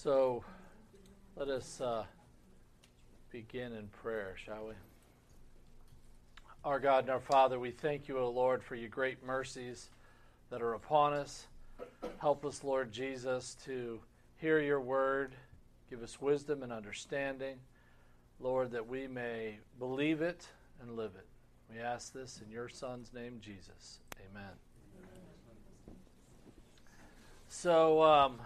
So let us uh, begin in prayer, shall we? Our God and our Father, we thank you, O Lord, for your great mercies that are upon us. Help us, Lord Jesus, to hear your word. Give us wisdom and understanding, Lord, that we may believe it and live it. We ask this in your Son's name, Jesus. Amen. So, um,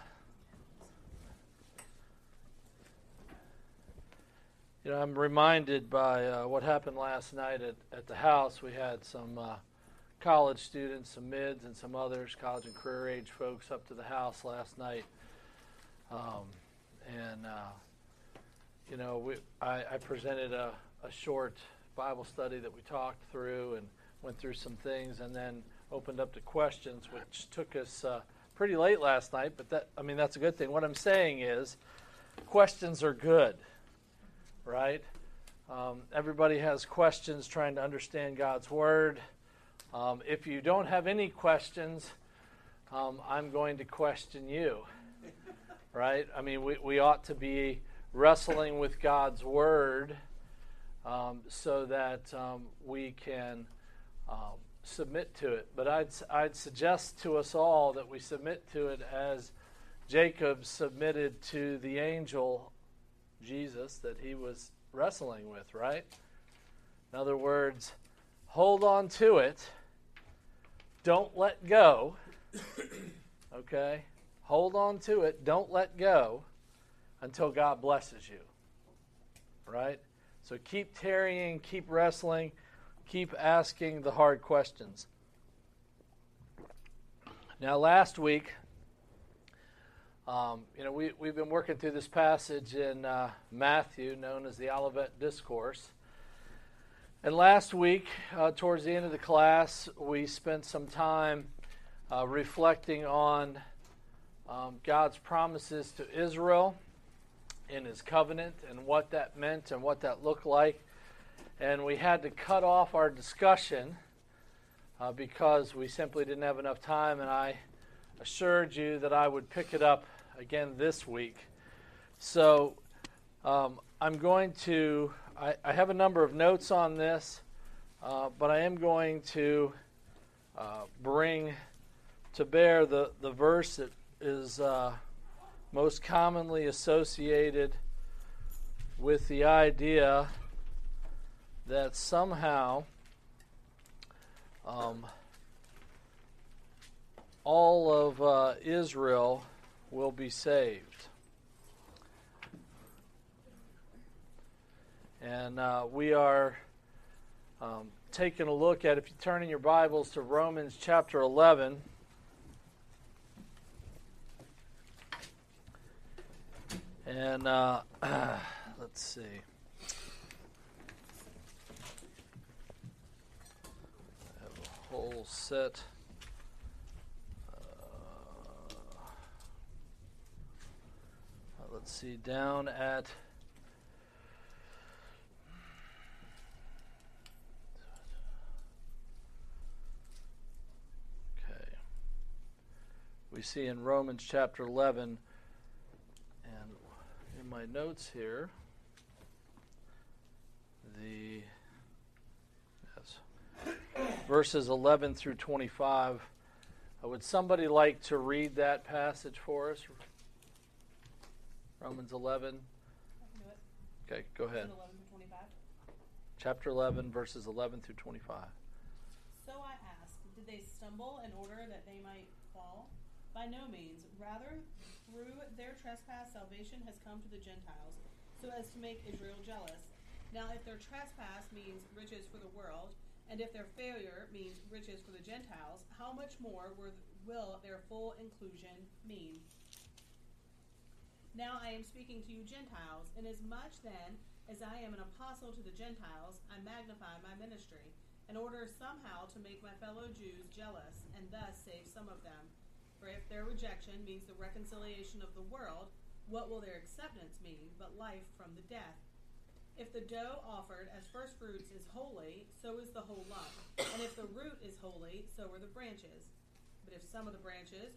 you know, I'm reminded by uh, what happened last night at, at the house. We had some uh, college students, some mids, and some others, college and career age folks, up to the house last night. Um, and, uh, you know, we, I, I presented a, a short Bible study that we talked through and went through some things and then opened up to questions, which took us uh, pretty late last night, but that, I mean, that's a good thing. What I'm saying is, questions are good right? Um, everybody has questions trying to understand God's Word. Um, if you don't have any questions, um, I'm going to question you, right? I mean, we, we ought to be wrestling with God's Word um, so that um, we can um, submit to it. But I'd, I'd suggest to us all that we submit to it as Jacob submitted to the angel Jesus that he was wrestling with, right? In other words, hold on to it. Don't let go. Okay? Hold on to it. Don't let go until God blesses you. Right? So keep tarrying, keep wrestling, keep asking the hard questions. Now, last week, um, you know, we, we've been working through this passage in uh, Matthew known as the Olivet Discourse. And last week, uh, towards the end of the class, we spent some time uh, reflecting on um, God's promises to Israel in his covenant and what that meant and what that looked like. And we had to cut off our discussion uh, because we simply didn't have enough time, and I assured you that I would pick it up again this week. So um, I'm going to, I, I, have a number of notes on this, uh, but I am going to uh, bring to bear the, the verse that is uh, most commonly associated with the idea that somehow um, all of uh, Israel will be saved. And uh, we are um, taking a look at, if you turn in your Bibles to Romans chapter 11. And uh, let's see. I have a whole set. Let's see, down at Okay. We see in Romans chapter 11 and in my notes here the yes, verses 11 through 25. Uh, would somebody like to read that passage for us? Romans 11. Okay, go ahead. 11 25. Chapter 11, verses 11 through 25. So I ask, did they stumble in order that they might fall? By no means. Rather, through their trespass, salvation has come to the Gentiles, so as to make Israel jealous. Now, if their trespass means riches for the world, and if their failure means riches for the Gentiles, how much more will their full inclusion mean? Now I am speaking to you Gentiles, inasmuch then as I am an apostle to the Gentiles, I magnify my ministry, in order somehow to make my fellow Jews jealous, and thus save some of them. For if their rejection means the reconciliation of the world, what will their acceptance mean but life from the death? If the dough offered as first fruits is holy, so is the whole lump. And if the root is holy, so are the branches. But if some of the branches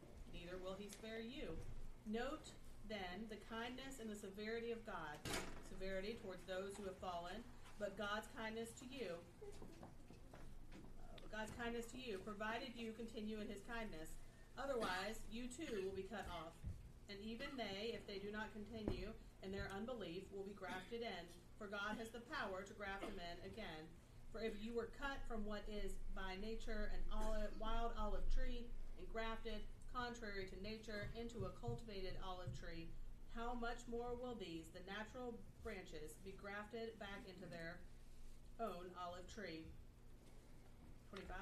neither will he spare you. Note then the kindness and the severity of God severity towards those who have fallen, but God's kindness to you. Uh, God's kindness to you, provided you continue in his kindness. Otherwise, you too will be cut off. And even they, if they do not continue in their unbelief, will be grafted in, for God has the power to graft them in again. For if you were cut from what is by nature an olive, wild olive tree and grafted, contrary to nature, into a cultivated olive tree, how much more will these, the natural branches, be grafted back into their own olive tree? 25.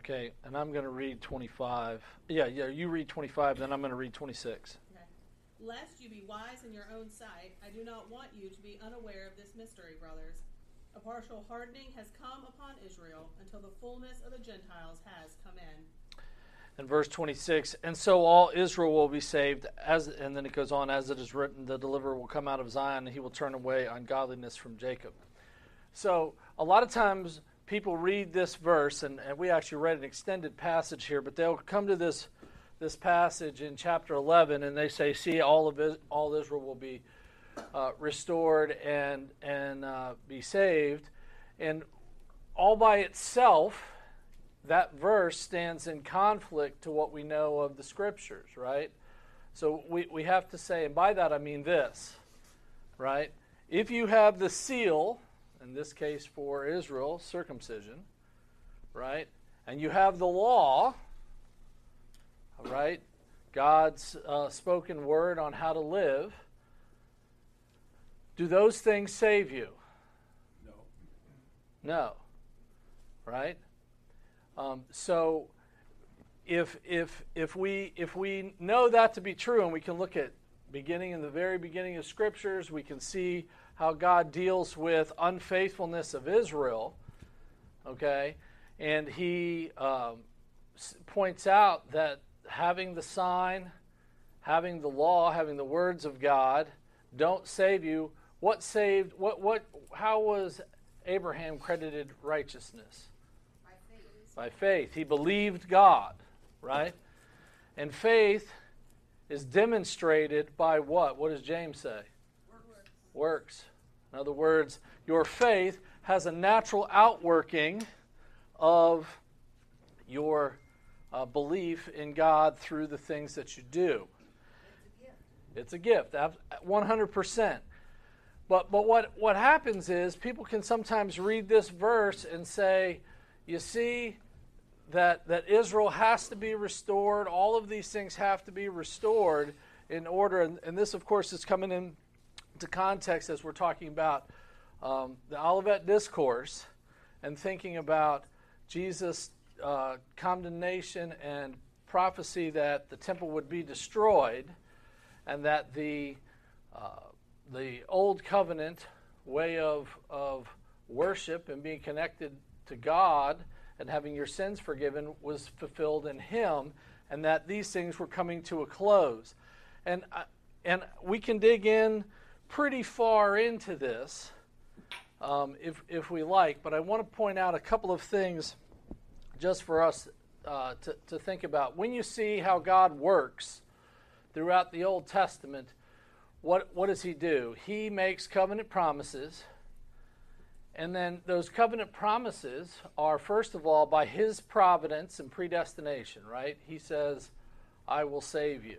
Okay, and I'm going to read 25. Yeah, yeah, you read 25, then I'm going to read 26. Okay. Lest you be wise in your own sight, I do not want you to be unaware of this mystery, brothers. A partial hardening has come upon Israel until the fullness of the Gentiles has come in. And verse 26, and so all Israel will be saved, as and then it goes on, as it is written, the deliverer will come out of Zion, and he will turn away ungodliness from Jacob. So a lot of times people read this verse, and, and we actually read an extended passage here, but they'll come to this this passage in chapter 11, and they say, "See, all of it, all Israel will be uh, restored and and uh, be saved," and all by itself that verse stands in conflict to what we know of the scriptures, right? So we, we have to say, and by that I mean this, right? If you have the seal, in this case for Israel, circumcision, right? And you have the law, right? God's uh, spoken word on how to live. Do those things save you? No. No. Right? Um, so if if if we if we know that to be true, and we can look at beginning in the very beginning of scriptures, we can see how God deals with unfaithfulness of Israel. Okay, and He um, points out that having the sign, having the law, having the words of God, don't save you. What saved? What what? How was Abraham credited righteousness? By faith. He believed God, right? And faith is demonstrated by what? What does James say? Works. Works. In other words, your faith has a natural outworking of your uh, belief in God through the things that you do. It's a gift, 100%. But, but what, what happens is people can sometimes read this verse and say, you see, that, that Israel has to be restored. All of these things have to be restored in order. And, and this, of course, is coming into context as we're talking about um, the Olivet Discourse and thinking about Jesus' uh, condemnation and prophecy that the temple would be destroyed and that the, uh, the old covenant way of, of worship and being connected to God and having your sins forgiven was fulfilled in him and that these things were coming to a close. And uh, and we can dig in pretty far into this um, if, if we like but i want to point out a couple of things just for us uh, to, to think about. When you see how god works throughout the old testament what, what does he do? He makes covenant promises and then those covenant promises are, first of all, by his providence and predestination, right? He says, I will save you,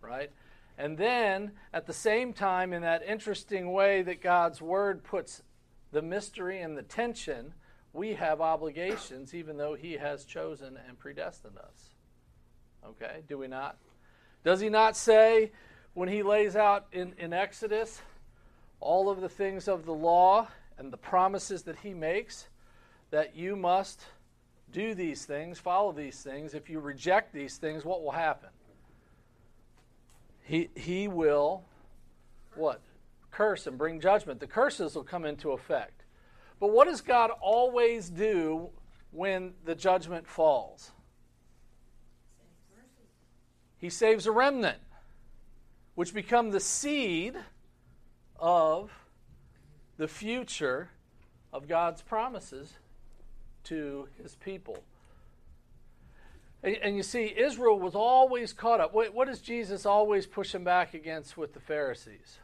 right? And then at the same time, in that interesting way that God's word puts the mystery and the tension, we have obligations even though he has chosen and predestined us. Okay, do we not? Does he not say when he lays out in, in Exodus all of the things of the law and the promises that he makes that you must do these things, follow these things. If you reject these things, what will happen? he, he will what? Curse and bring judgment. The curses will come into effect. But what does God always do when the judgment falls? He saves a remnant, which become the seed of the future of God's promises to his people. And, and, you see, Israel was always caught up. What, what is Jesus always pushing back against with the Pharisees?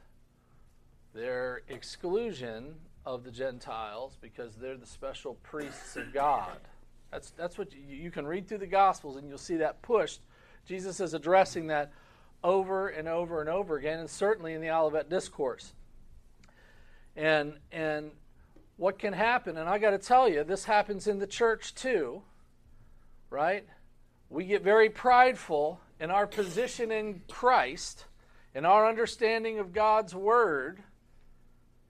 Their exclusion of the Gentiles because they're the special priests of God. That's, that's what you, you can read through the Gospels and you'll see that pushed. Jesus is addressing that over and over and over again, and certainly in the Olivet Discourse. And, and what can happen, and I got to tell you, this happens in the church too, right? we get very prideful in our position in Christ, in our understanding of God's Word,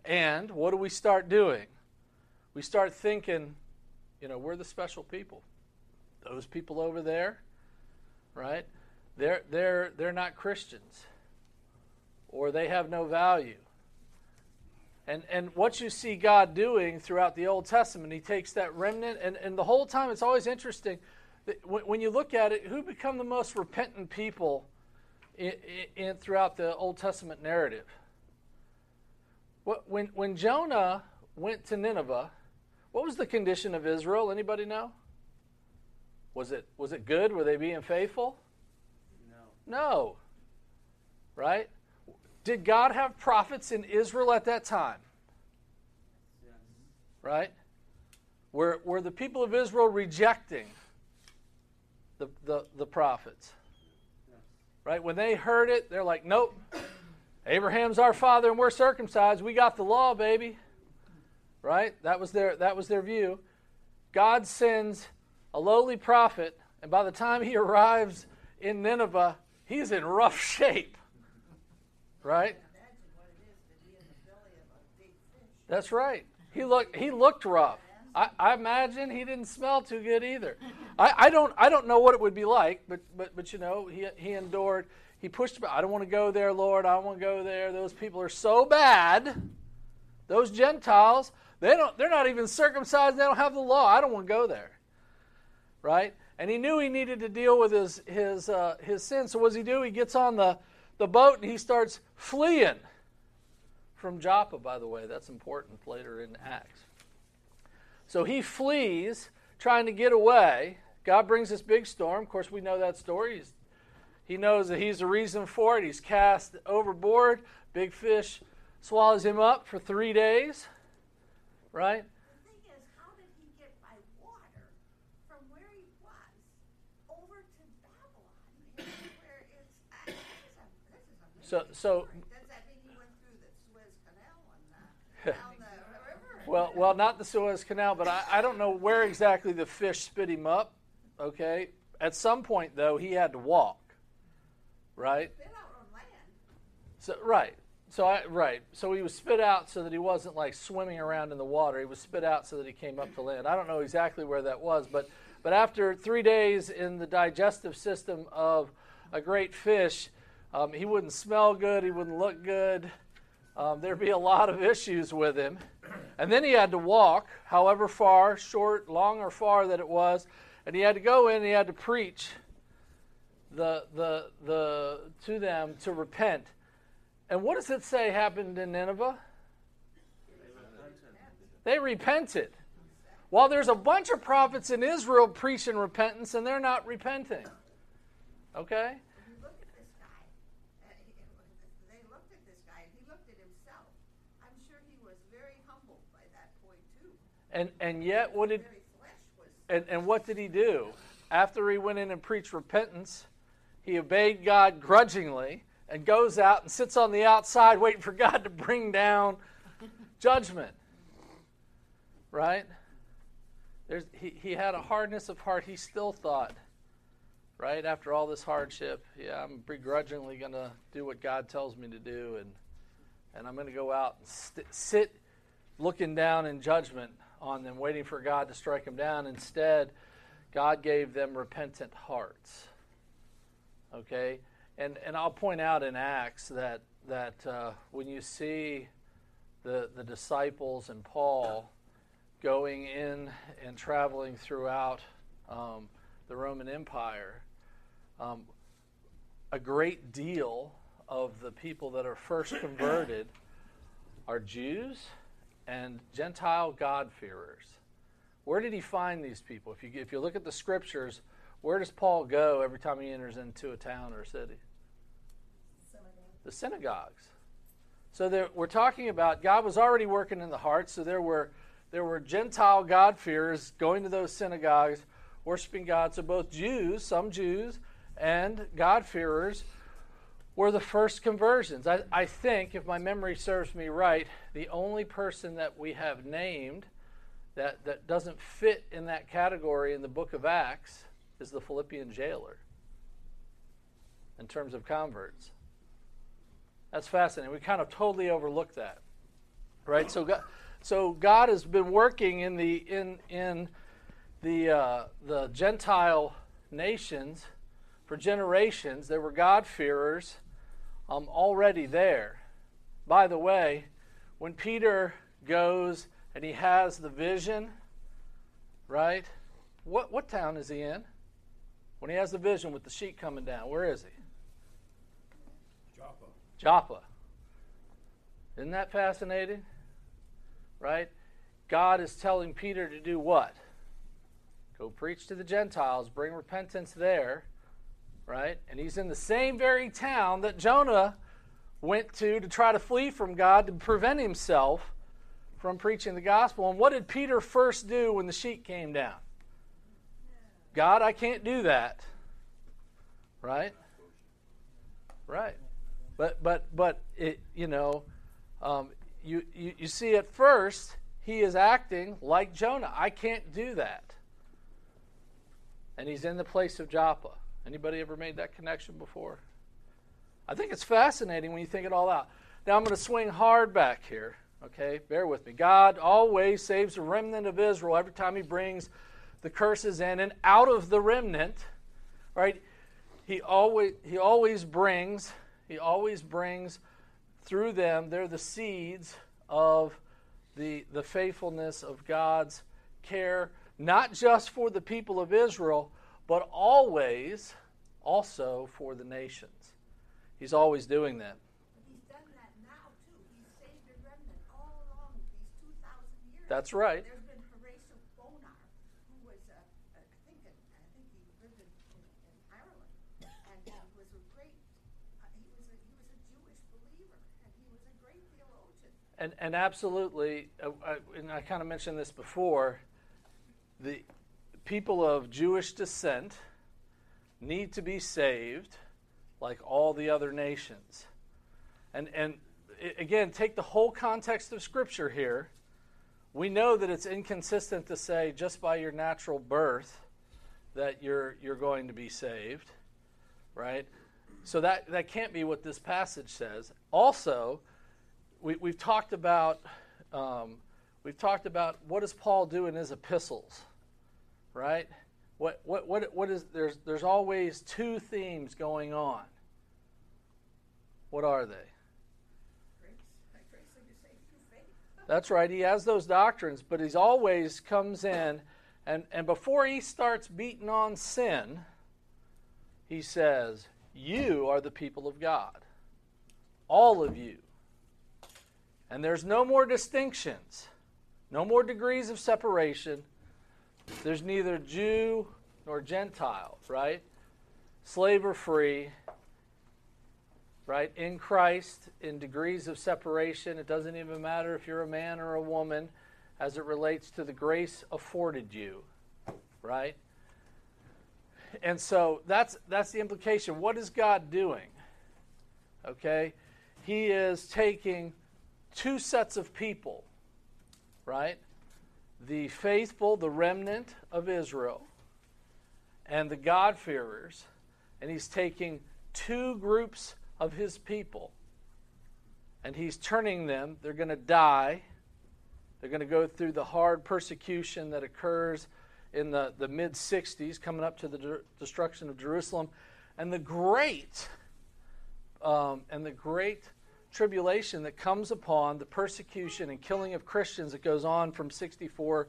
and what do we start doing? We start thinking, you know, we're the special people. Those people over there, right? They're, they're, they're not Christians, or they have no value. And, and what you see God doing throughout the Old Testament, He takes that remnant, and, and the whole time it's always interesting when you look at it, who become the most repentant people in, in, throughout the Old Testament narrative? When, when Jonah went to Nineveh, what was the condition of Israel? Anybody know? Was it, was it good? Were they being faithful? No. No. Right? Did God have prophets in Israel at that time? Right? Were, were the people of Israel rejecting the, the, the prophets. Right? When they heard it, they're like, nope. Abraham's our father and we're circumcised. We got the law, baby. Right? That was their that was their view. God sends a lowly prophet, and by the time he arrives in Nineveh, he's in rough shape. Right? That's right. He looked he looked rough. I, I imagine he didn't smell too good either. I, I don't I don't know what it would be like, but but but you know he he endured. He pushed. I don't want to go there, Lord. I don't want to go there. Those people are so bad. Those Gentiles, they don't. They're not even circumcised. They don't have the law. I don't want to go there. Right? And he knew he needed to deal with his his uh, his sin. So what does he do? He gets on the the boat and he starts fleeing from Joppa. By the way, that's important later in Acts. So he flees, trying to get away. God brings this big storm. Of course, we know that story. He's, he knows that he's the reason for it. He's cast overboard. Big fish swallows him up for three days. Right? So, so. Does that mean he went through the Suez Canal and uh, well, well, not the Suez Canal, but I, I don't know where exactly the fish spit him up. Okay, at some point though, he had to walk. Right. So right. So I right. So he was spit out so that he wasn't like swimming around in the water. He was spit out so that he came up to land. I don't know exactly where that was, but but after three days in the digestive system of a great fish, um, he wouldn't smell good. He wouldn't look good. Um, there'd be a lot of issues with him. And then he had to walk, however far, short, long, or far that it was, and he had to go in and he had to preach the, the, the, to them to repent. And what does it say happened in Nineveh? They repented. While there's a bunch of prophets in Israel preaching repentance, and they're not repenting. Okay? And and yet what did and, and what did he do? After he went in and preached repentance, he obeyed God grudgingly and goes out and sits on the outside waiting for God to bring down judgment. Right? There's, he, he had a hardness of heart. He still thought, right, after all this hardship, yeah, I'm begrudgingly going to do what God tells me to do, and, and I'm going to go out and st- sit looking down in judgment on them, waiting for God to strike them down. Instead, God gave them repentant hearts. Okay? and and I'll point out in Acts that that uh, when you see the the disciples and Paul going in and traveling throughout um, the Roman Empire, um, a great deal of the people that are first converted are Jews and Gentile God-fearers. Where did he find these people? If you, if you look at the scriptures, where does Paul go every time he enters into a town or a city? The synagogues. So there, we're talking about God was already working in the hearts. So there were there were Gentile God-fearers going to those synagogues, worshiping God. So both Jews, some Jews, and God-fearers were the first conversions. I, I think, if my memory serves me right, the only person that we have named that, that doesn't fit in that category in the book of Acts is the Philippian jailer in terms of converts. That's fascinating. We kind of totally overlook that. Right? So God, so God has been working in the in in the uh, the Gentile nations for generations. There were God-fearers um, already there. By the way, when Peter goes and he has the vision, right? What, what town is he in? When he has the vision with the sheet coming down, where is he? Joppa. Joppa. Isn't that fascinating? Right? God is telling Peter to do what? Go preach to the Gentiles, bring repentance there, right? And he's in the same very town that Jonah went to to try to flee from God to prevent himself from preaching the gospel. And what did Peter first do when the sheet came down? God, I can't do that. Right? Right. But but but it you know, um, you, you you see at first he is acting like Jonah. I can't do that. And he's in the place of Joppa. Anybody ever made that connection before? I think it's fascinating when you think it all out. Now I'm going to swing hard back here. Okay, bear with me. God always saves a remnant of Israel every time He brings the curses in and out of the remnant. Right? He always He always brings He always brings through them. They're the seeds of the the faithfulness of God's care, not just for the people of Israel, but always also for the nations. He's always doing that. That's right. There's been Horatio Bonar, who was, uh, uh, think, in, think he lived in, in, in Ireland, and he was a great, uh, he was a, he was a Jewish believer, and he was a great theologian. And, and absolutely, uh, I, and I kind of mentioned this before, the people of Jewish descent need to be saved like all the other nations. And, and again, take the whole context of Scripture here we know that it's inconsistent to say just by your natural birth that you're you're going to be saved, right? So that that can't be what this passage says. Also, we, we've talked about um, we've talked about what does Paul do in his epistles, right? What what what what is there's there's always two themes going on. What are they? That's right. He has those doctrines, but he's always comes in and, and before he starts beating on sin, he says, You are the people of God. All of you. And there's no more distinctions, no more degrees of separation. There's neither Jew nor Gentile, right? Slave or free right? In Christ, in degrees of separation. It doesn't even matter if you're a man or a woman as it relates to the grace afforded you, right? And so that's that's the implication. What is God doing? Okay? He is taking two sets of people, right? The faithful, the remnant of Israel, and the God-fearers, and he's taking two groups of his people. And he's turning them. They're going to die. They're going to go through the hard persecution that occurs in the, the mid 60s, coming up to the de- destruction of Jerusalem. And the great um, and the great tribulation that comes upon the persecution and killing of Christians that goes on from 64,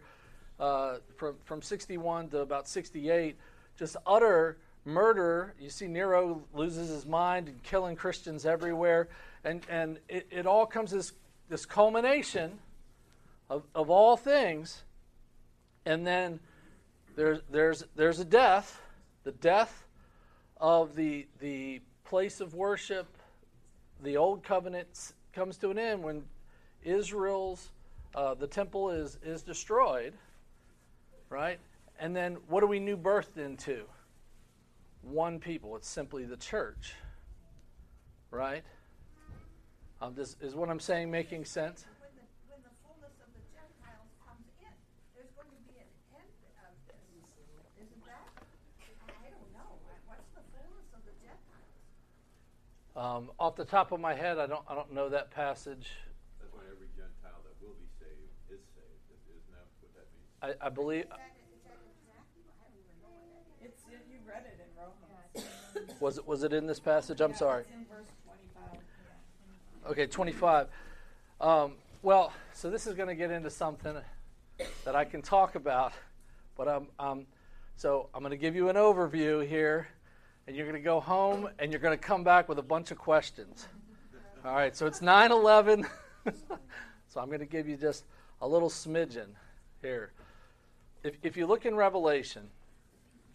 uh, from, from 61 to about 68, just utter murder. You see Nero loses his mind and killing Christians everywhere. And, and it, it all comes as this culmination of, of all things. And then there's, there's, there's a death, the death of the, the place of worship. The old covenant comes to an end when Israel's, uh, the temple is, is destroyed, right? And then what are we new birthed into? One people. It's simply the church, right? Um, this, is what I'm saying making sense? When the, when the fullness of the Gentiles comes in, there's going to be an end of this, isn't that? I don't know. What's the fullness of the Gentiles? Um, off the top of my head, I don't I don't know that passage. That's when every Gentile that will be saved is saved. Isn't that what that means? I, I believe Is that, is that exactly? I don't even know what that is. It's, you read it in Romans. was it was it in this passage? I'm Yeah, sorry. It's in verse twenty-five. Okay, 25. Um, well, so this is going to get into something that I can talk about, but I'm, um, so I'm going to give you an overview here, and you're going to go home and you're going to come back with a bunch of questions. All right, so it's 9 11. so I'm going to give you just a little smidgen here. If, if you look in Revelation,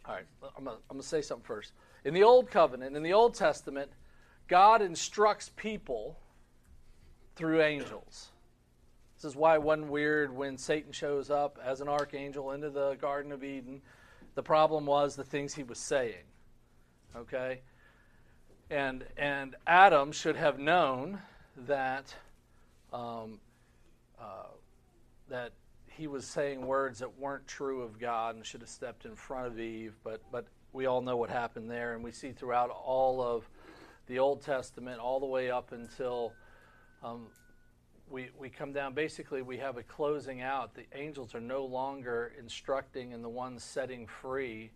all right, I'm going to say something first. In the Old Covenant, in the Old Testament, God instructs people through angels. This is why one weird when Satan shows up as an archangel into the Garden of Eden, the problem was the things he was saying. Okay? And and Adam should have known that um, uh, that he was saying words that weren't true of God and should have stepped in front of Eve. But but we all know what happened there, and we see throughout all of the Old Testament, all the way up until um, we, we come down. Basically, we have a closing out. The angels are no longer instructing and the ones setting free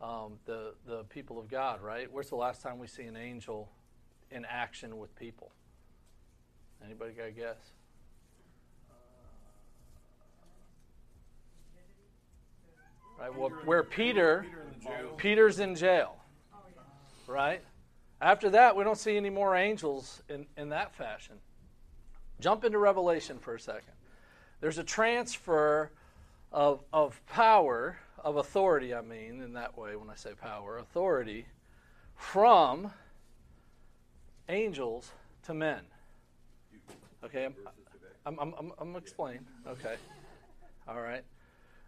um, the, the people of God, right? Where's the last time we see an angel in action with people? Anybody got a guess? Right, well, where Peter, Peter's in jail, right? After that, we don't see any more angels in, in that fashion. Jump into Revelation for a second. There's a transfer of, of power, of authority, I mean, in that way when I say power, authority, from angels to men. Okay, I'm, I'm, I'm, I'm, I'm explain. Okay, all right.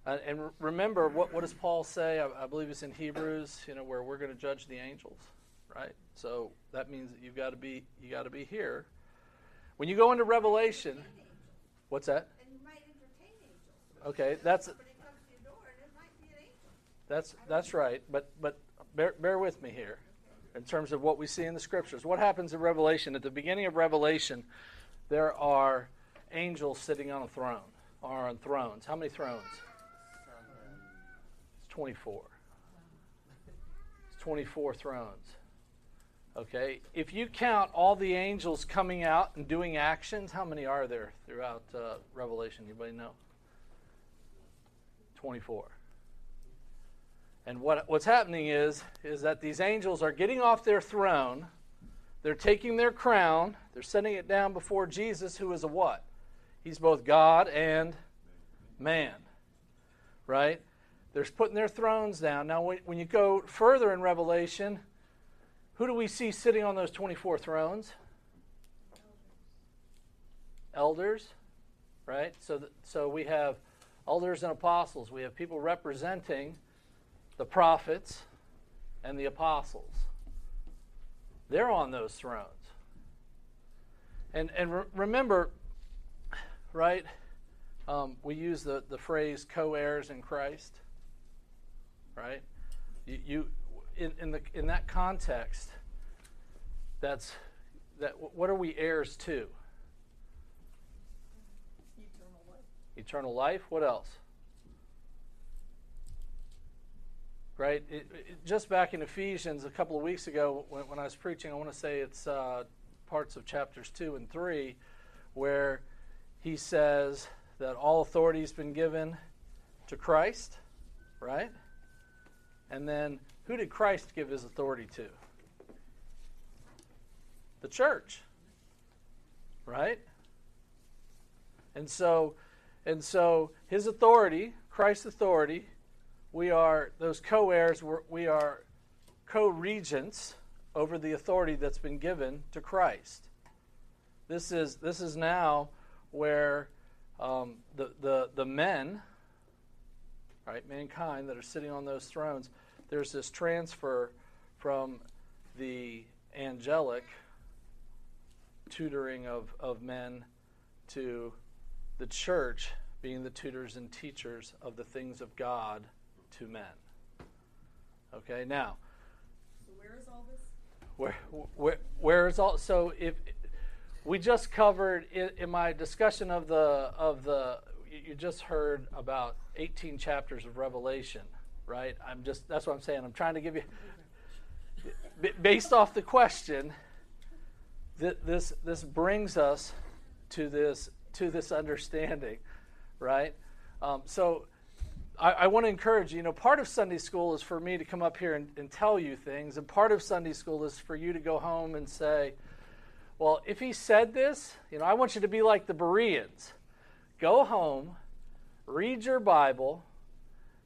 Uh, and remember, what, what does Paul say? I, I believe it's in Hebrews, you know, where we're going to judge the angels, right? So that means that you've got to be you got to be here. When you go into Revelation, what's that? And you might entertain angels. Okay, that's Somebody comes to your door and it might be an angel. That's that's right. But but bear, bear with me here, in terms of what we see in the scriptures. What happens in Revelation? At the beginning of Revelation, there are angels sitting on a throne, or on thrones. How many thrones? It's twenty-four. It's twenty-four thrones. Okay, if you count all the angels coming out and doing actions, how many are there throughout uh, Revelation? Anybody know? 24. And what, what's happening is, is that these angels are getting off their throne, they're taking their crown, they're setting it down before Jesus, who is a what? He's both God and man. Right? They're putting their thrones down. Now, when, when you go further in Revelation, who do we see sitting on those 24 thrones? Elders, right? So, th- so we have elders and apostles. We have people representing the prophets and the apostles. They're on those thrones. And, and re- remember, right, um, we use the, the phrase co heirs in Christ, right? You, you in, in, the, in that context, that's that. What are we heirs to? Eternal life. Eternal life. What else? Right? It, it, just back in Ephesians a couple of weeks ago when, when I was preaching, I want to say it's uh, parts of chapters 2 and 3, where he says that all authority has been given to Christ, right? And then who did Christ give his authority to? The church. Right? And so and so his authority, Christ's authority, we are those co-heirs, we are co-regents over the authority that's been given to Christ. This is this is now where um, the, the the men, right, mankind that are sitting on those thrones, there's this transfer from the angelic tutoring of, of men to the church being the tutors and teachers of the things of God to men. Okay, now. So where is all this? Where, where, where is all? So if we just covered in, in my discussion of the of the, you just heard about 18 chapters of Revelation, right? I'm just that's what I'm saying. I'm trying to give you based off the question. This this brings us to this to this understanding, right? Um, so I, I want to encourage you. You know, part of Sunday school is for me to come up here and, and tell you things, and part of Sunday school is for you to go home and say, "Well, if he said this, you know, I want you to be like the Bereans. Go home, read your Bible."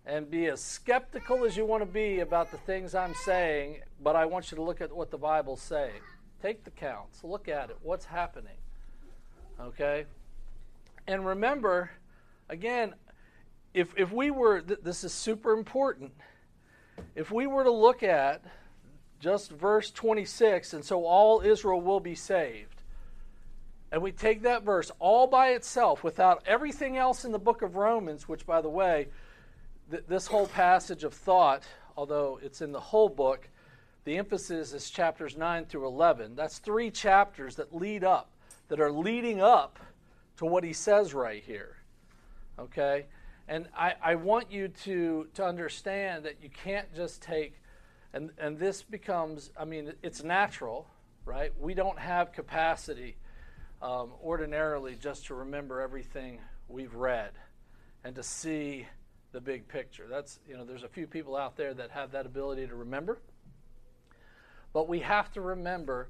and be as skeptical as you want to be about the things I'm saying, but I want you to look at what the Bible's saying. Take the counts, look at it, what's happening. Okay? And remember, again, if, if we were, th- this is super important, if we were to look at just verse 26, and so all Israel will be saved, and we take that verse all by itself without everything else in the book of Romans, which, by the way, th- this whole passage of thought, although it's in the whole book, the emphasis is chapters 9 through 11. That's three chapters that lead up, that are leading up to what he says right here. Okay? And I, I want you to, to understand that you can't just take, and, and this becomes, I mean, it's natural, right? We don't have capacity um, ordinarily just to remember everything we've read and to see the big picture. That's, you know, there's a few people out there that have that ability to remember. But we have to remember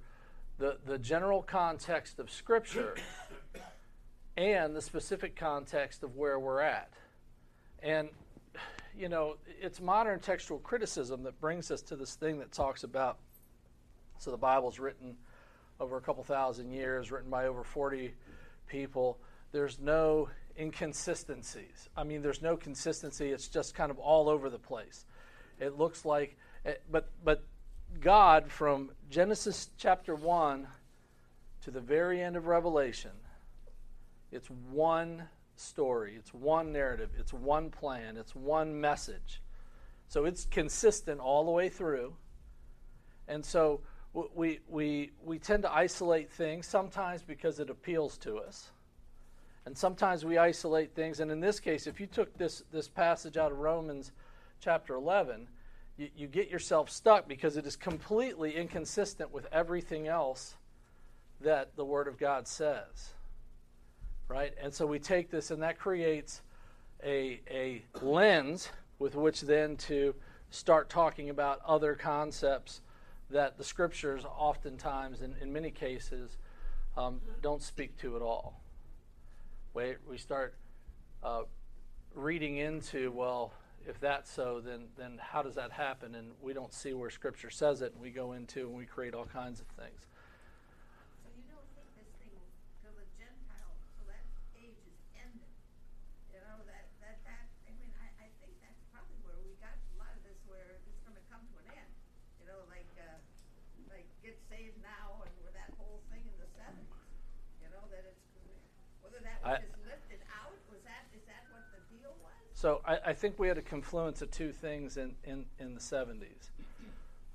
the, the general context of Scripture and the specific context of where we're at. And, you know, it's modern textual criticism that brings us to this thing that talks about so the Bible's written over a couple thousand years, written by over 40 people. There's no inconsistencies. I mean, there's no consistency. It's just kind of all over the place. It looks like, eh, but but God from Genesis chapter one to the very end of Revelation it's one story, it's one narrative, it's one plan, it's one message. So it's consistent all the way through. And so we, we, we tend to isolate things sometimes because it appeals to us. And sometimes we isolate things. And in this case, if you took this, this passage out of Romans chapter 11, you, you get yourself stuck because it is completely inconsistent with everything else that the Word of God says right? And so we take this, and that creates a, a lens with which then to start talking about other concepts that the scriptures oftentimes, in, in many cases, um, don't speak to at all. We, we start uh, reading into, well, if that's so, then, then how does that happen? And we don't see where Scripture says it, and we go into and we create all kinds of things. So I, I, think we had a confluence of two things in, in, in the 70s.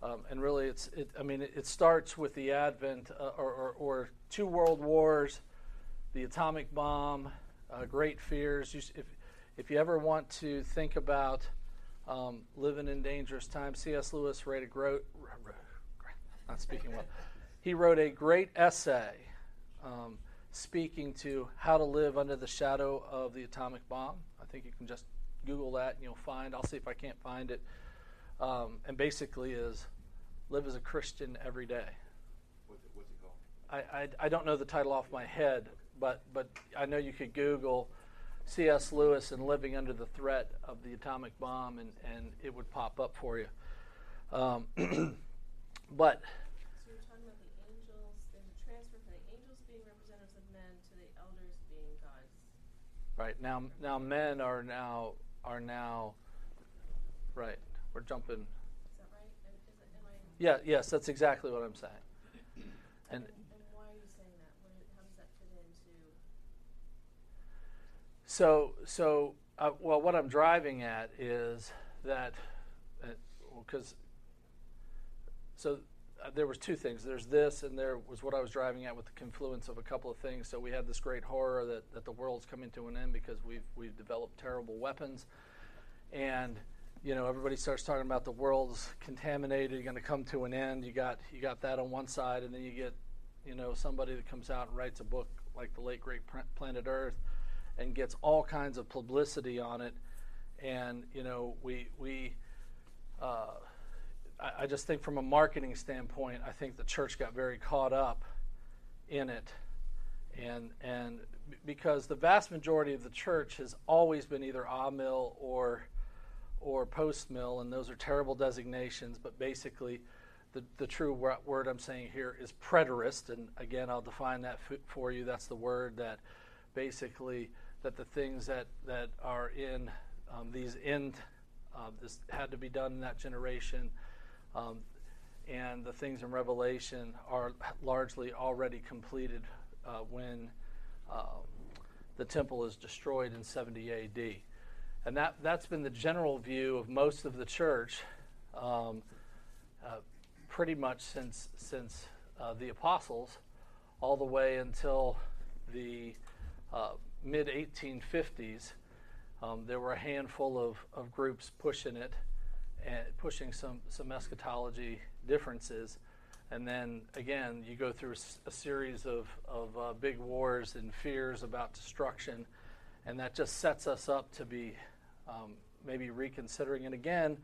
Um, and really, it's, it, I mean, it, starts with the advent uh, or, or, or, two world wars, the atomic bomb, uh, great fears. You, if, if you ever want to think about um, living in dangerous times. C.S. Lewis wrote a great, not speaking well. He wrote a great essay um, speaking to how to live under the shadow of the atomic bomb. I think you can just Google that and you'll find. I'll see if I can't find it. Um, and basically is live as a Christian every day. What's it, what's it called? I, I, I don't know the title off my head, but but I know you could Google C.S. Lewis and living under the threat of the atomic bomb, and, and it would pop up for you. Um, but So you're talking about the angels, there's a transfer from the angels being representatives of men to the elders being God's. right now, now men are now are now right. We're jumping. Is that right? And is it, am I? Yeah, yes, that's exactly what I'm saying. And And why are you saying that? What, how does that fit into? So, so uh, well, what I'm driving at is that because so there was two things. There's this, and there was what I was driving at with the confluence of a couple of things. So we had this great horror that, that the world's coming to an end because we've we've developed terrible weapons, and you know everybody starts talking about the world's contaminated, going to come to an end. You got you got that on one side, and then you get you know somebody that comes out and writes a book like the late great Planet Earth and gets all kinds of publicity on it. And you know, we we uh, I, just think from a marketing standpoint, I think the church got very caught up in it, and and because the vast majority of the church has always been either amill or or post mill, and those are terrible designations. But basically, the, the true word I'm saying here is preterist, and again, I'll define that for you. That's the word that basically that the things that that are in um, these end uh, this had to be done in that generation, um, and the things in Revelation are largely already completed uh, when uh, the temple is destroyed in 70 A.D. And that that's been the general view of most of the church, um, uh, pretty much since since uh, the apostles, all the way until the uh, mid 1850s. Um, there were a handful of, of groups pushing it and pushing some, some eschatology differences. And then again, you go through a series of, of uh, big wars and fears about destruction. And that just sets us up to be um, maybe reconsidering. And again,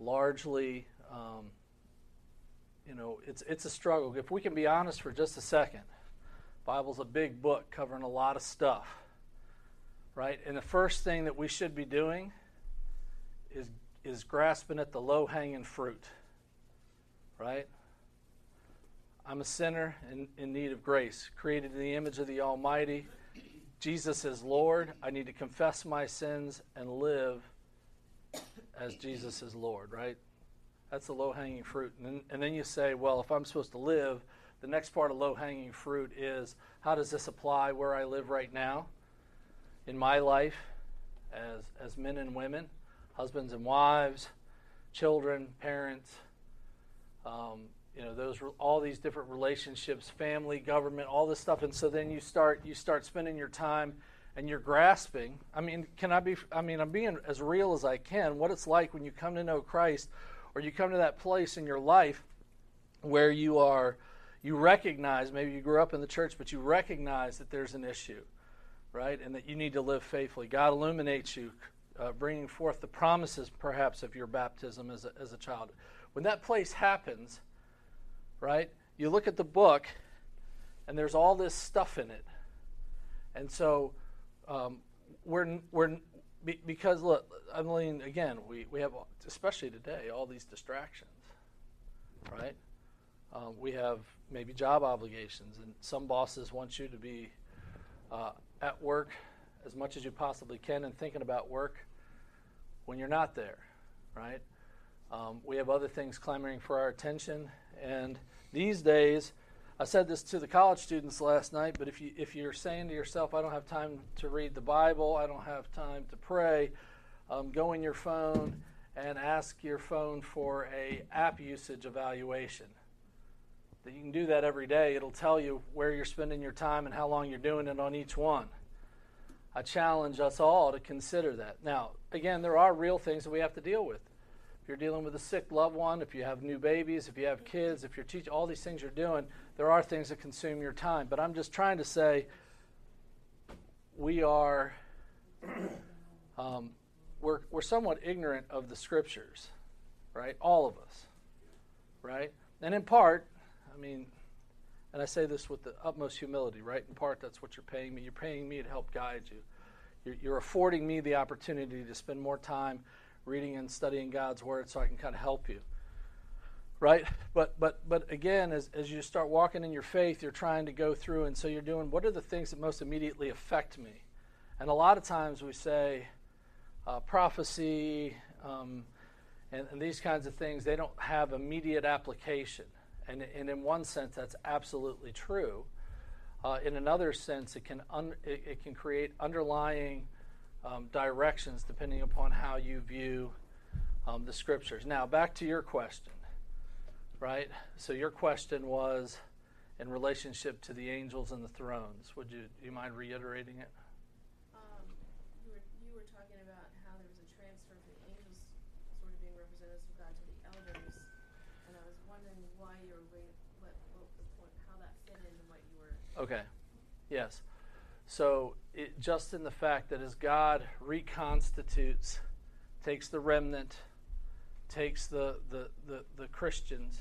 largely, um, you know, it's, it's a struggle. If we can be honest for just a second, Bible's a big book covering a lot of stuff, right? And the first thing that we should be doing is is grasping at the low hanging fruit, right? I'm a sinner in, in need of grace, created in the image of the Almighty. Jesus is Lord. I need to confess my sins and live as Jesus is Lord, right? That's the low hanging fruit. And then, and then you say, well, if I'm supposed to live, the next part of low hanging fruit is how does this apply where I live right now in my life as, as men and women, husbands and wives, children, parents, um, you know, those all these different relationships, family, government, all this stuff. And so then you start you start spending your time and you're grasping. I mean, can I be? I mean, I'm being as real as I can. What it's like when you come to know Christ, or you come to that place in your life where you are you recognize maybe you grew up in the church but you recognize that there's an issue right and that you need to live faithfully god illuminates you uh, bringing forth the promises perhaps of your baptism as a, as a child. When that place happens right you look at the book and there's all this stuff in it. And so um, we're, we're because look i mean again we, we have especially today all these distractions right? Um, we have maybe job obligations, and some bosses want you to be uh, at work as much as you possibly can and thinking about work when you're not there, right? Um, we have other things clamoring for our attention, and these days, I said this to the college students last night. But if you if you're saying to yourself, "I don't have time to read the Bible, I don't have time to pray," um, go in your phone and ask your phone for a app usage evaluation that you can do that every day. It'll tell you where you're spending your time and how long you're doing it on each one. I challenge us all to consider that. Now, again, there are real things that we have to deal with. If you're dealing with a sick loved one, if you have new babies, if you have kids, if you're teaching, all these things you're doing, there are things that consume your time. But I'm just trying to say we are um, we're, we're somewhat ignorant of the scriptures, right? All of us, right? And in part, I mean, and I say this with the utmost humility, right? In part, that's what you're paying me. You're paying me to help guide you. You're, you're affording me the opportunity to spend more time reading and studying God's word so I can kind of help you. Right? But but but again, as, as you start walking in your faith, you're trying to go through and so you're doing what are the things that most immediately affect me? And a lot of times we say uh, prophecy um, and, and these kinds of things, they don't have immediate application. And, and in one sense, that's absolutely true. Uh, in another sense, it can, un, it, it can create underlying um, directions depending upon how you view um, the scriptures. Now, back to your question, right? So, your question was in relationship to the angels and the thrones. Would you, you mind reiterating it? Um, you were, you were talking about how there was a transfer from the angels sort of being representatives of God to the elders, and I was wondering why you were, re- what, what the point, how that fit into what you were. Okay. Yes. So, it, just in the fact that as God reconstitutes, takes the remnant, takes the, the, the, the Christians,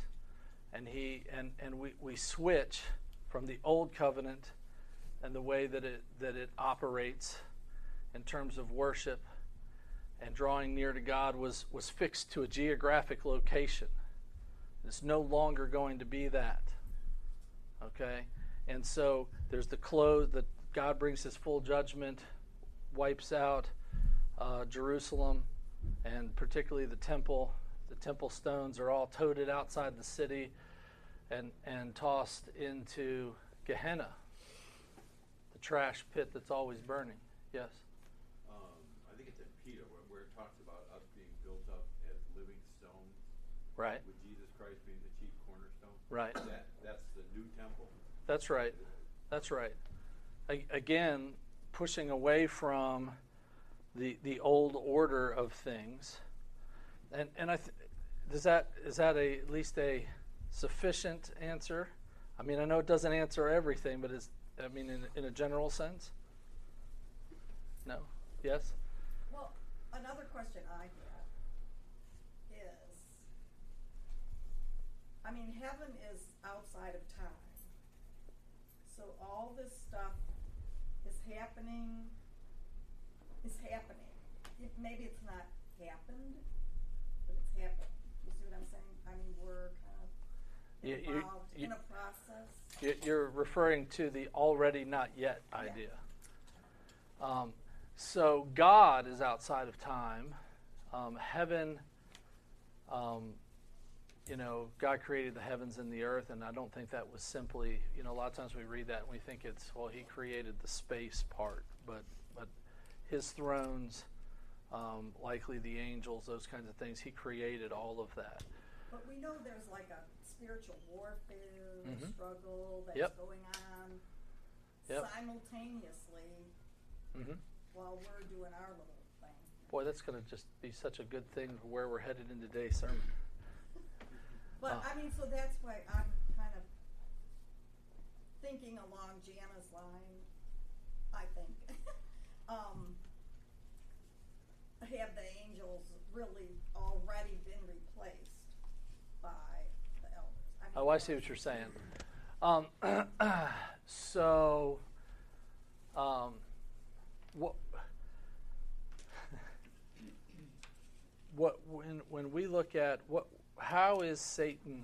and he and, and we, we switch from the old covenant and the way that it that it operates in terms of worship and drawing near to God was, was fixed to a geographic location. It's no longer going to be that. Okay? And so there's the close that God brings his full judgment, wipes out uh, Jerusalem, and particularly the temple. The temple stones are all toted outside the city and, and tossed into Gehenna, the trash pit that's always burning. Yes? Um, I think it's in Peter where, where it talks about us being built up as living stones, Right. with Jesus Christ being the chief cornerstone. Right. That, that's the new temple. That's right. That's right. Again, pushing away from the the old order of things, and and I th- does that is that a at least a sufficient answer? I mean, I know it doesn't answer everything, but is I mean in in a general sense. No. Yes. Well, another question I have is, I mean, heaven is outside of time. So all this stuff is happening, is happening. It, maybe it's not happened, but it's happening. You see what I'm saying? I mean, we're kind of You- involved you- in a process. You- You're referring to the already not yet idea. Um, so God is outside of time. Um, heaven, um, you know, God created the heavens and the earth, and I don't think that was simply, you know, a lot of times we read that and we think it's, well, He created the space part, but but His thrones, um, likely the angels, those kinds of things, He created all of that. But we know there's like a spiritual warfare Mhm. struggle that's Yep. going on Yep. simultaneously hmm while we're doing our little thing. Boy, that's going to just be such a good thing for where we're headed in today's sermon. But Uh. I mean, so that's why I'm kind of thinking along Jana's line. I think um, have the angels really already been replaced by the elders? I mean, Oh, I see what you're saying. Um, so, um, what, what when when we look at what how is Satan?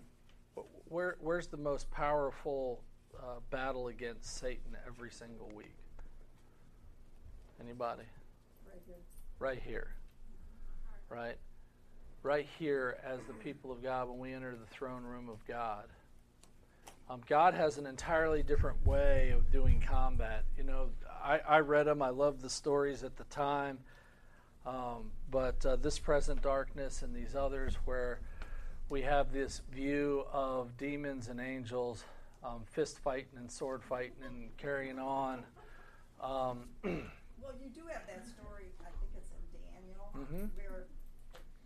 Where where's the most powerful uh, battle against Satan every single week? Anybody? right here. Right here. Right? Right here, as the people of God, when we enter the throne room of God. Um, God has an entirely different way of doing combat. You know, I, I read them, I loved the stories at the time. Um, but uh, this present darkness and these others, where we have this view of demons and angels um, fist fighting and sword fighting and carrying on. Um, Well, you do have that story, I think it's in Daniel, Mhm. where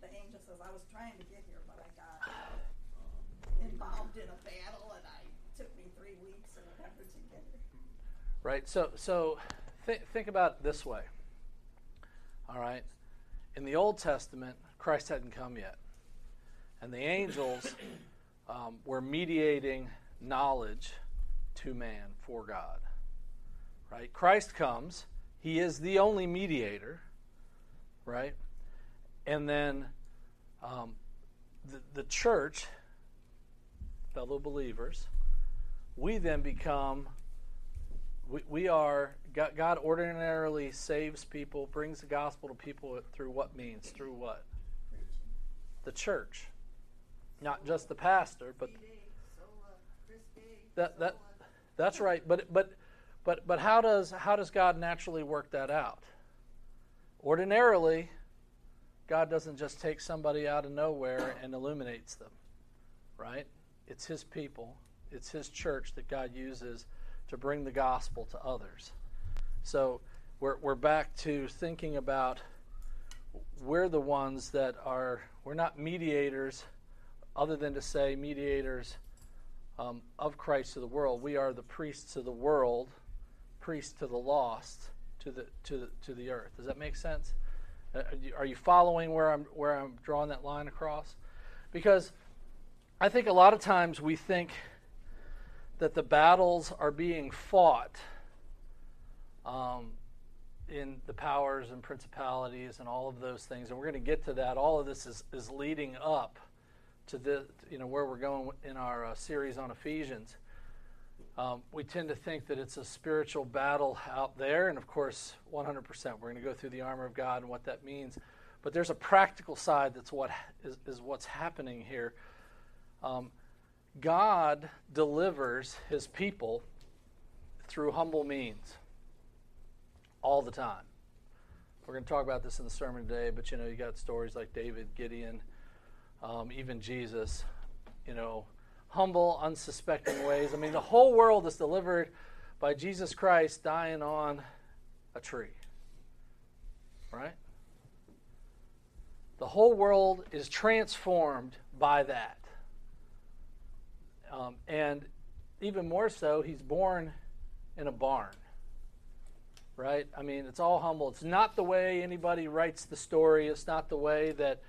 the angel says, I was trying to get here, but I got involved in a battle and I, took me three weeks or whatever to get here. Right? So, so th- think about it this way. All right? In the Old Testament, Christ hadn't come yet. And the angels um, were mediating knowledge to man for God. Right? Christ comes, He is the only mediator. Right? And then um, the, the church, fellow believers, we then become we, we are God, God ordinarily saves people brings the gospel to people through what means through what the church not just the pastor but that that that's right but but but but how does how does God naturally work that out? Ordinarily God doesn't just take somebody out of nowhere and illuminates them right? It's his people it's his church that God uses to bring the gospel to others. So we're we're back to thinking about we're the ones that are we're not mediators other than to say mediators um, of Christ to the world. We are the priests of the world, priests to the lost, to the to the to the earth. Does that make sense? Uh, are, you, are you following where I'm where I'm drawing that line across? Because I think a lot of times we think that the battles are being fought um, in the powers and principalities and all of those things, and we're going to get to that. All of this is is leading up to the you know where we're going in our uh, series on Ephesians. Um, we tend to think that it's a spiritual battle out there, and of course, 100%. We're going to go through the armor of God and what that means. But there's a practical side that's what is, is what's happening here. Um, God delivers His people through humble means all the time. We're going to talk about this in the sermon today, but you know, you got stories like David, Gideon, um, even Jesus, you know, humble, unsuspecting ways. I mean, the whole world is delivered by Jesus Christ dying on a tree. Right? The whole world is transformed by that. Um, and even more so, he's born in a barn. Right? I mean, it's all humble. It's not the way anybody writes the story, it's not the way that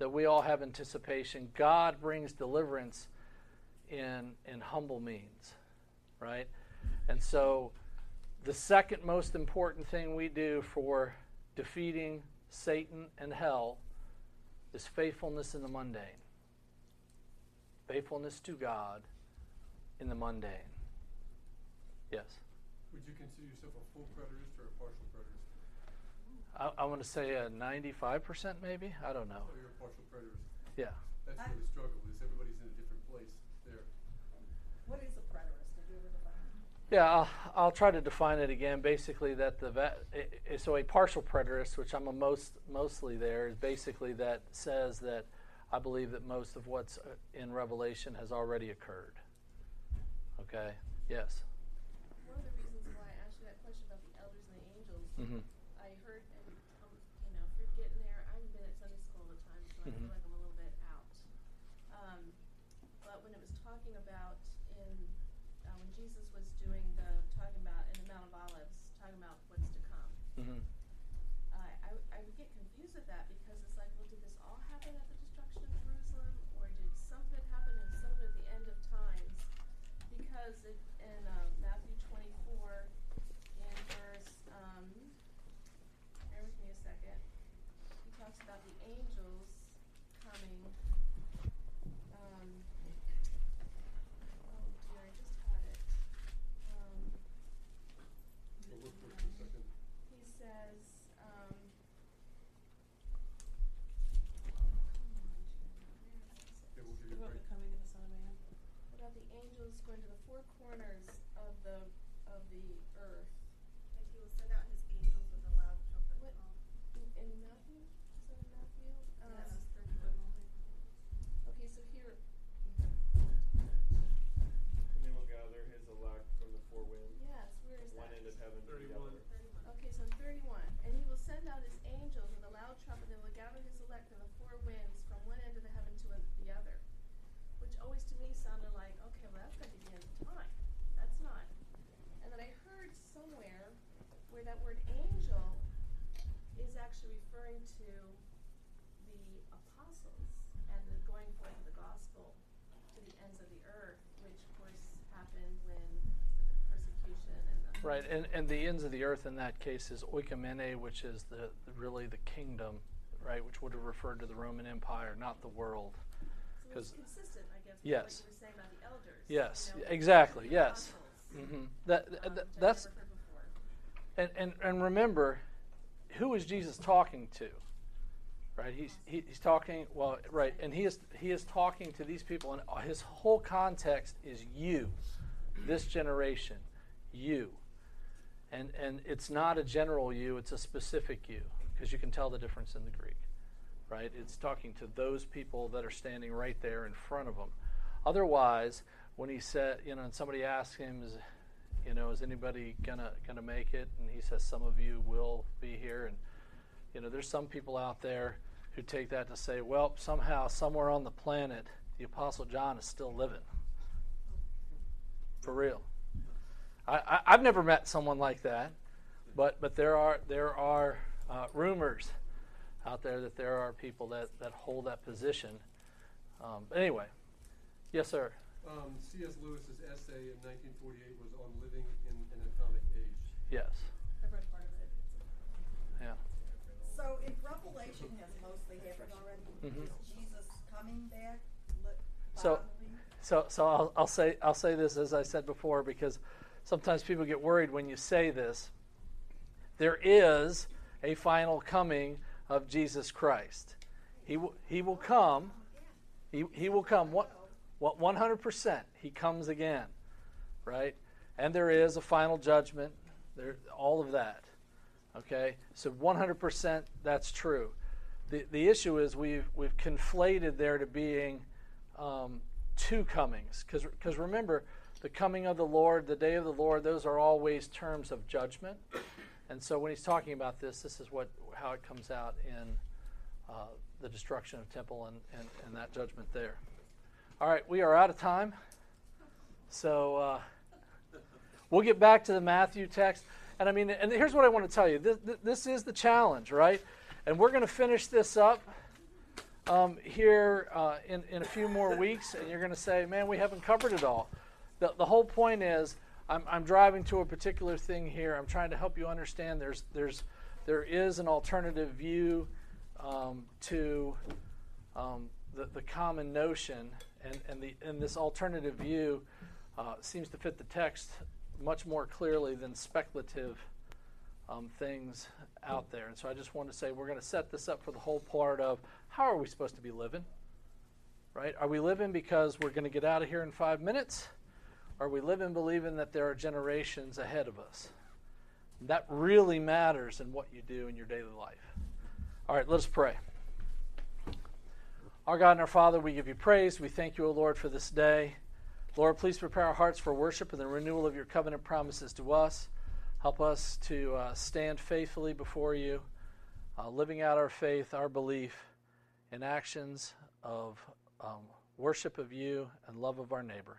that we all have anticipation. God brings deliverance in in humble means, right? And so the second most important thing we do for defeating Satan and hell is faithfulness in the mundane. Faithfulness to God in the mundane. Yes. Would you consider yourself a full preterist? I, I want to say a 95% maybe. I don't know. You're a partial preterist. Yeah. That's I- where the struggle is. Everybody's in a different place there. What is a preterist? Did you ever define it? Yeah, I'll, I'll try to define it again. Basically, that the va- i- i- so a partial preterist, which I'm a most mostly there, is basically that says that I believe that most of what's uh, in Revelation has already occurred. Okay. Yes. One of the reasons why I asked you that question about the elders and the angels, Mm-hmm. And, and the ends of the earth in that case is oikoumene, which is the really the kingdom, right, which would have referred to the Roman Empire, not the world. So it's 'Cause- consistent, I guess, with Yes. what you were saying about the elders. Yes, you know, exactly, the yes. apostles, hmm That, um, that- that's never heard before. and, and and remember, who is Jesus talking to? Right, he's he, he's talking well, right, and he is he is talking to these people, and his whole context is you, this generation, you, and and it's not a general you, it's a specific you, because you can tell the difference in the Greek, right? It's talking to those people that are standing right there in front of them. Otherwise, when he said, you know, and somebody asks him, is you know, is anybody gonna gonna make it? And he says, some of you will be here. And you know, there's some people out there who take that to say, well, somehow, somewhere on the planet, the Apostle John is still living. For real. I, I I've never met someone like that, but but there are there are uh, rumors out there that there are people that that hold that position. Um, but anyway, yes, sir. Um, C.S. Lewis's essay in 1948 was on living in an atomic age. Yes. I read part of it. Yeah. So if Revelation has mostly happened already, Mhm. is Jesus coming back li- So- So, so I'll, I'll say I'll say this as I said before because sometimes people get worried when you say this. There is a final coming of Jesus Christ. He will he will come. He he will come. What what one hundred percent? He comes again, right? And there is a final judgment. There all of that. Okay, so one hundred percent that's true. The the issue is we've we've conflated there to being um, two comings. Because remember, the coming of the Lord, the day of the Lord, those are always terms of judgment. And so when he's talking about this, this is what how it comes out in uh, the destruction of temple and, and, and that judgment there. All right, we are out of time. So uh, we'll get back to the Matthew text. And I mean, and here's what I want to tell you this, this is the challenge, right? And we're going to finish this up um, here uh, in, in a few more weeks, and you're going to say, man, we haven't covered it all. The, the whole point is, I'm, I'm driving to a particular thing here. I'm trying to help you understand there's, there's, there is an alternative view um, to um, the, the common notion, and, and, the, and this alternative view uh, seems to fit the text much more clearly than speculative um, things out there. And so I just want to say we're going to set this up for the whole part of how are we supposed to be living? Right? Are we living because we're going to get out of here in five minutes? Are we living believing that there are generations ahead of us? That really matters in what you do in your daily life. All right, let us pray. Our God and our Father, we give you praise. We thank you, O Lord, for this day. Lord, please prepare our hearts for worship and the renewal of your covenant promises to us. Help us to uh, stand faithfully before you, uh, living out our faith, our belief in actions of um, worship of you and love of our neighbor.